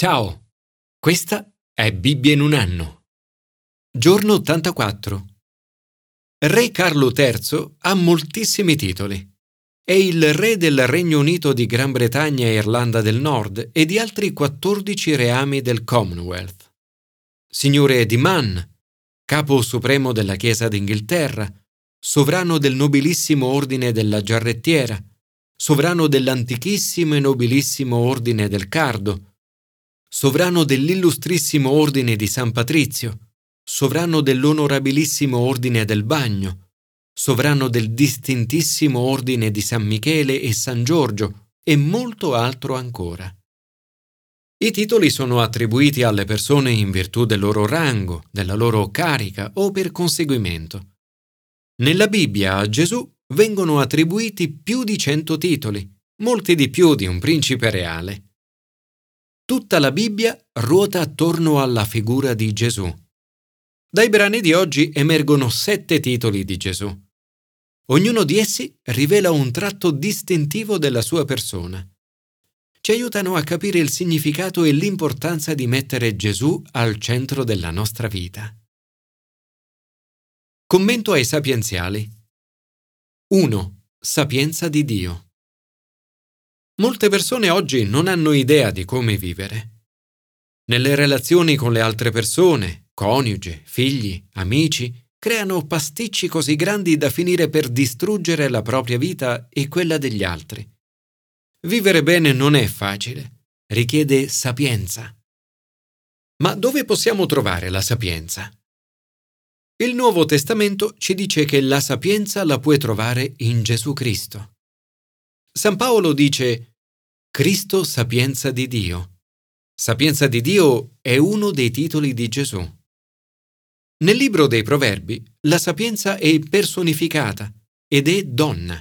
Ciao, questa è Bibbia in un anno. Giorno 84. Re Carlo III ha moltissimi titoli. È il re del Regno Unito di Gran Bretagna e Irlanda del Nord e di altri 14 reami del Commonwealth. Signore di Man, capo supremo della Chiesa d'Inghilterra, sovrano del nobilissimo ordine della Giarrettiera, sovrano dell'antichissimo e nobilissimo ordine del Cardo, sovrano dell'illustrissimo ordine di San Patrizio, sovrano dell'onorabilissimo ordine del Bagno, sovrano del distintissimo ordine di San Michele e San Giorgio e molto altro ancora. I titoli sono attribuiti alle persone in virtù del loro rango, della loro carica o per conseguimento. Nella Bibbia a Gesù vengono attribuiti più di cento titoli, molti di più di un principe reale. Tutta la Bibbia ruota attorno alla figura di Gesù. Dai brani di oggi emergono sette titoli di Gesù. Ognuno di essi rivela un tratto distintivo della sua persona. Ci aiutano a capire il significato e l'importanza di mettere Gesù al centro della nostra vita. Commento ai sapienziali. 1. Sapienza di Dio. Molte persone oggi non hanno idea di come vivere. Nelle relazioni con le altre persone, coniuge, figli, amici, creano pasticci così grandi da finire per distruggere la propria vita e quella degli altri. Vivere bene non è facile, richiede sapienza. Ma dove possiamo trovare la sapienza? Il Nuovo Testamento ci dice che la sapienza la puoi trovare in Gesù Cristo. San Paolo dice Cristo sapienza di Dio. Sapienza di Dio è uno dei titoli di Gesù. Nel libro dei Proverbi la sapienza è personificata ed è donna.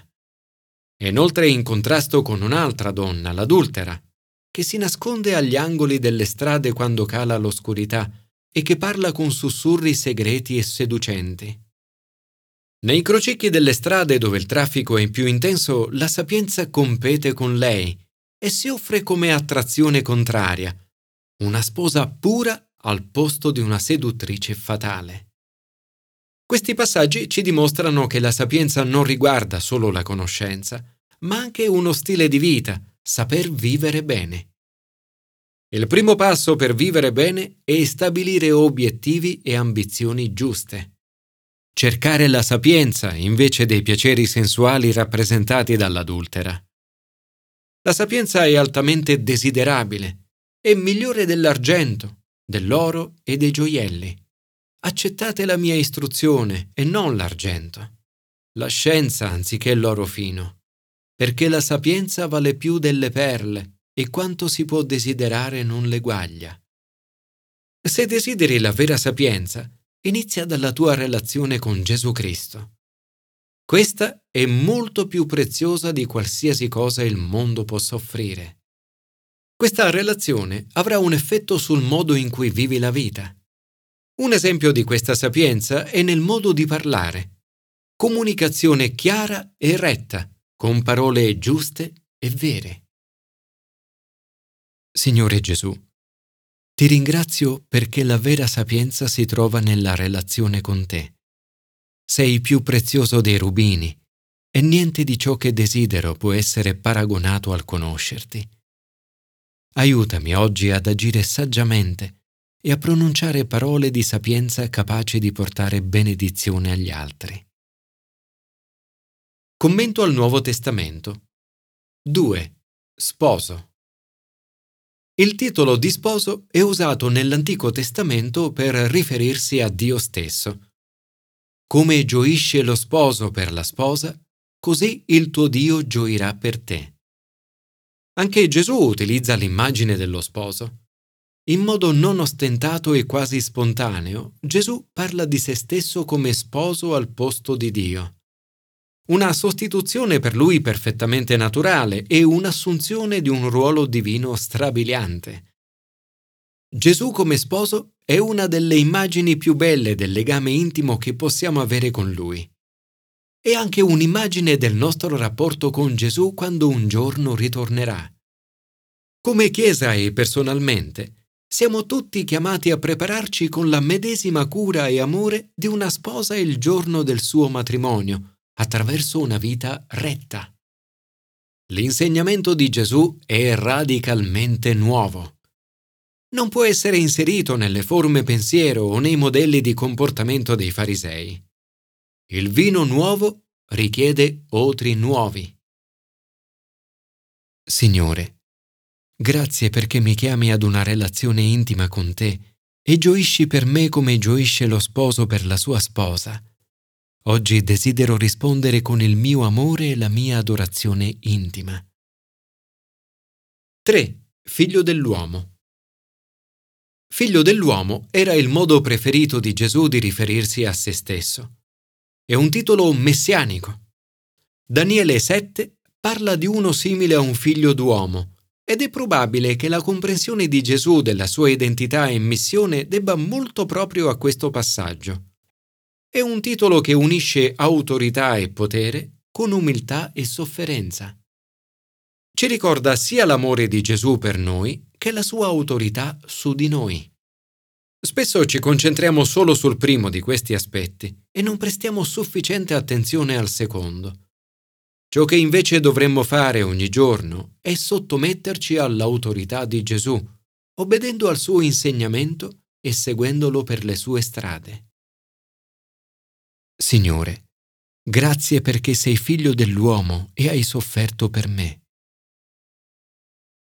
È inoltre in contrasto con un'altra donna, l'adultera, che si nasconde agli angoli delle strade quando cala l'oscurità e che parla con sussurri segreti e seducenti. Nei crocicchi delle strade dove il traffico è più intenso, la sapienza compete con lei e si offre come attrazione contraria, una sposa pura al posto di una seduttrice fatale. Questi passaggi ci dimostrano che la sapienza non riguarda solo la conoscenza, ma anche uno stile di vita, saper vivere bene. Il primo passo per vivere bene è stabilire obiettivi e ambizioni giuste cercare la sapienza invece dei piaceri sensuali rappresentati dall'adultera. La sapienza è altamente desiderabile, è migliore dell'argento, dell'oro e dei gioielli. Accettate la mia istruzione e non l'argento, la scienza anziché l'oro fino, perché la sapienza vale più delle perle e quanto si può desiderare non le guaglia. Se desideri la vera sapienza, inizia dalla tua relazione con Gesù Cristo. Questa è molto più preziosa di qualsiasi cosa il mondo possa offrire. Questa relazione avrà un effetto sul modo in cui vivi la vita. Un esempio di questa sapienza è nel modo di parlare. Comunicazione chiara e retta, con parole giuste e vere. Signore Gesù, ti ringrazio perché la vera sapienza si trova nella relazione con te. Sei più prezioso dei rubini e niente di ciò che desidero può essere paragonato al conoscerti. Aiutami oggi ad agire saggiamente e a pronunciare parole di sapienza capaci di portare benedizione agli altri. Commento al Nuovo Testamento 2. Sposo il titolo di sposo è usato nell'Antico Testamento per riferirsi a Dio stesso. Come gioisce lo sposo per la sposa, così il tuo Dio gioirà per te. Anche Gesù utilizza l'immagine dello sposo. In modo non ostentato e quasi spontaneo, Gesù parla di se stesso come sposo al posto di Dio una sostituzione per lui perfettamente naturale e un'assunzione di un ruolo divino strabiliante. Gesù come sposo è una delle immagini più belle del legame intimo che possiamo avere con lui. È anche un'immagine del nostro rapporto con Gesù quando un giorno ritornerà. Come Chiesa e personalmente, siamo tutti chiamati a prepararci con la medesima cura e amore di una sposa il giorno del suo matrimonio, attraverso una vita retta. L'insegnamento di Gesù è radicalmente nuovo. Non può essere inserito nelle forme pensiero o nei modelli di comportamento dei farisei. Il vino nuovo richiede otri nuovi. Signore, grazie perché mi chiami ad una relazione intima con te e gioisci per me come gioisce lo sposo per la sua sposa. Oggi desidero rispondere con il mio amore e la mia adorazione intima. 3. Figlio dell'uomo. Figlio dell'uomo era il modo preferito di Gesù di riferirsi a se stesso. È un titolo messianico. Daniele 7 parla di uno simile a un figlio d'uomo ed è probabile che la comprensione di Gesù della sua identità e missione debba molto proprio a questo passaggio. È un titolo che unisce autorità e potere con umiltà e sofferenza. Ci ricorda sia l'amore di Gesù per noi che la sua autorità su di noi. Spesso ci concentriamo solo sul primo di questi aspetti e non prestiamo sufficiente attenzione al secondo. Ciò che invece dovremmo fare ogni giorno è sottometterci all'autorità di Gesù, obbedendo al suo insegnamento e seguendolo per le sue strade. Signore, grazie perché sei figlio dell'uomo e hai sofferto per me.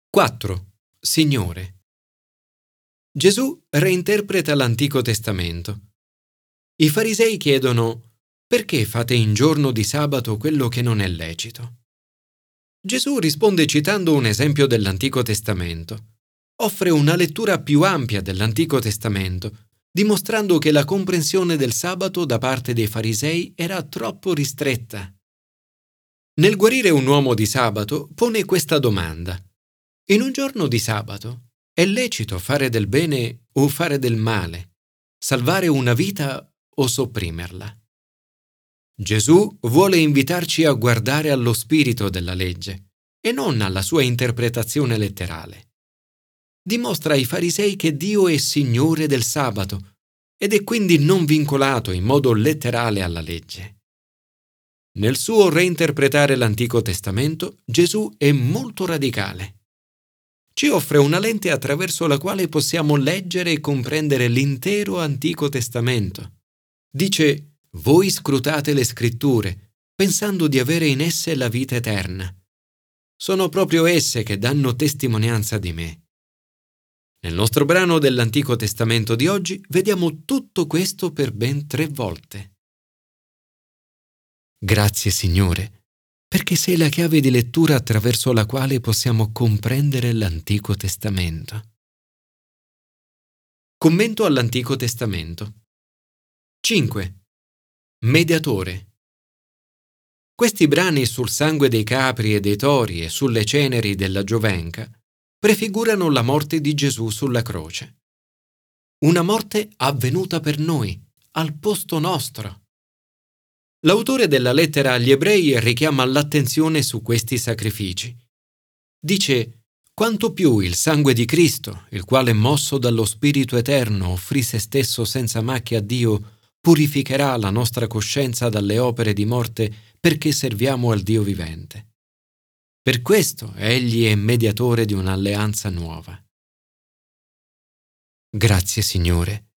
4. Signore. Gesù reinterpreta l'Antico Testamento. I farisei chiedono perché fate in giorno di sabato quello che non è lecito? Gesù risponde citando un esempio dell'Antico Testamento. Offre una lettura più ampia dell'Antico Testamento dimostrando che la comprensione del sabato da parte dei farisei era troppo ristretta. Nel guarire un uomo di sabato pone questa domanda. In un giorno di sabato è lecito fare del bene o fare del male, salvare una vita o sopprimerla? Gesù vuole invitarci a guardare allo spirito della legge e non alla sua interpretazione letterale dimostra ai farisei che Dio è Signore del sabato ed è quindi non vincolato in modo letterale alla legge. Nel suo reinterpretare l'Antico Testamento, Gesù è molto radicale. Ci offre una lente attraverso la quale possiamo leggere e comprendere l'intero Antico Testamento. Dice, voi scrutate le scritture, pensando di avere in esse la vita eterna. Sono proprio esse che danno testimonianza di me. Nel nostro brano dell'Antico Testamento di oggi vediamo tutto questo per ben tre volte. Grazie Signore, perché sei la chiave di lettura attraverso la quale possiamo comprendere l'Antico Testamento. Commento all'Antico Testamento. 5. Mediatore. Questi brani sul sangue dei capri e dei tori e sulle ceneri della giovenca prefigurano la morte di Gesù sulla croce. Una morte avvenuta per noi, al posto nostro. L'autore della lettera agli ebrei richiama l'attenzione su questi sacrifici. Dice, quanto più il sangue di Cristo, il quale mosso dallo Spirito Eterno offrì se stesso senza macchia a Dio, purificherà la nostra coscienza dalle opere di morte perché serviamo al Dio vivente. Per questo egli è mediatore di un'alleanza nuova. Grazie Signore,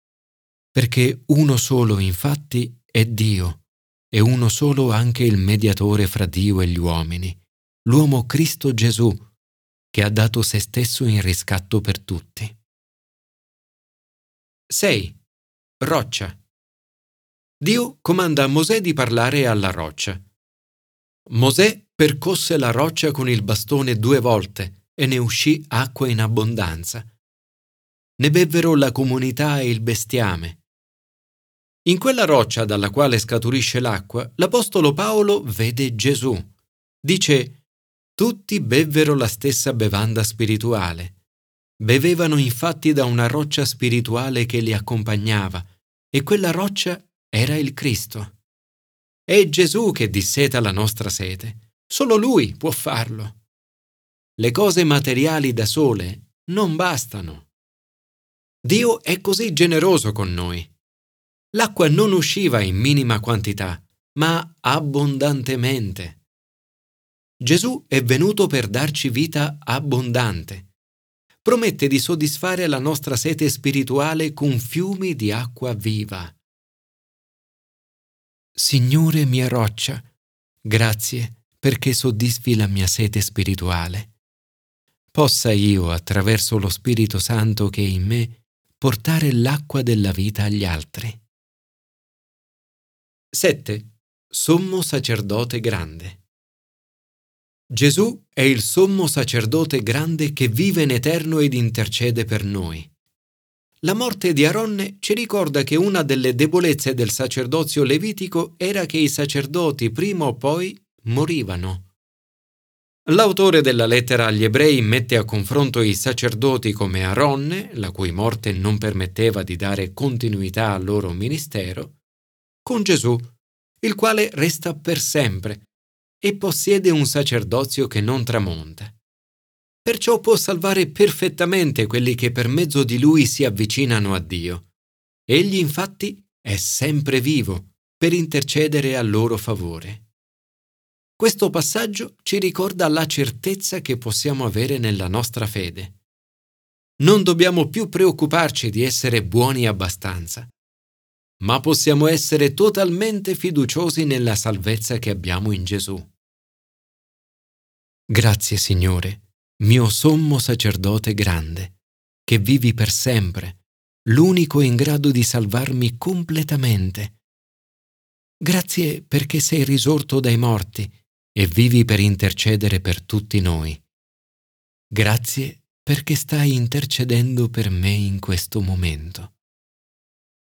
perché uno solo infatti è Dio e uno solo anche il mediatore fra Dio e gli uomini, l'uomo Cristo Gesù, che ha dato se stesso in riscatto per tutti. 6. Roccia. Dio comanda a Mosè di parlare alla roccia. Mosè percosse la roccia con il bastone due volte e ne uscì acqua in abbondanza. Ne bevvero la comunità e il bestiame. In quella roccia dalla quale scaturisce l'acqua, l'Apostolo Paolo vede Gesù. Dice, tutti bevvero la stessa bevanda spirituale. Bevevano infatti da una roccia spirituale che li accompagnava, e quella roccia era il Cristo. È Gesù che disseta la nostra sete. Solo Lui può farlo. le cose materiali da sole non bastano. Dio è così generoso con noi. L'acqua non usciva in minima quantità, ma abbondantemente. Gesù è venuto per darci vita abbondante. Promette di soddisfare la nostra sete spirituale con fiumi di acqua viva. Signore mia roccia, grazie perché soddisfi la mia sete spirituale. Possa io, attraverso lo Spirito Santo che è in me, portare l'acqua della vita agli altri. 7. Sommo sacerdote grande. Gesù è il sommo sacerdote grande che vive in eterno ed intercede per noi. La morte di Aronne ci ricorda che una delle debolezze del sacerdozio levitico era che i sacerdoti prima o poi morivano. L'autore della lettera agli ebrei mette a confronto i sacerdoti come Aronne, la cui morte non permetteva di dare continuità al loro ministero, con Gesù, il quale resta per sempre e possiede un sacerdozio che non tramonta. Perciò può salvare perfettamente quelli che per mezzo di lui si avvicinano a Dio. Egli infatti è sempre vivo per intercedere a loro favore. Questo passaggio ci ricorda la certezza che possiamo avere nella nostra fede. Non dobbiamo più preoccuparci di essere buoni abbastanza, ma possiamo essere totalmente fiduciosi nella salvezza che abbiamo in Gesù. Grazie Signore, mio sommo sacerdote grande, che vivi per sempre, l'unico in grado di salvarmi completamente. Grazie perché sei risorto dai morti e vivi per intercedere per tutti noi. Grazie perché stai intercedendo per me in questo momento.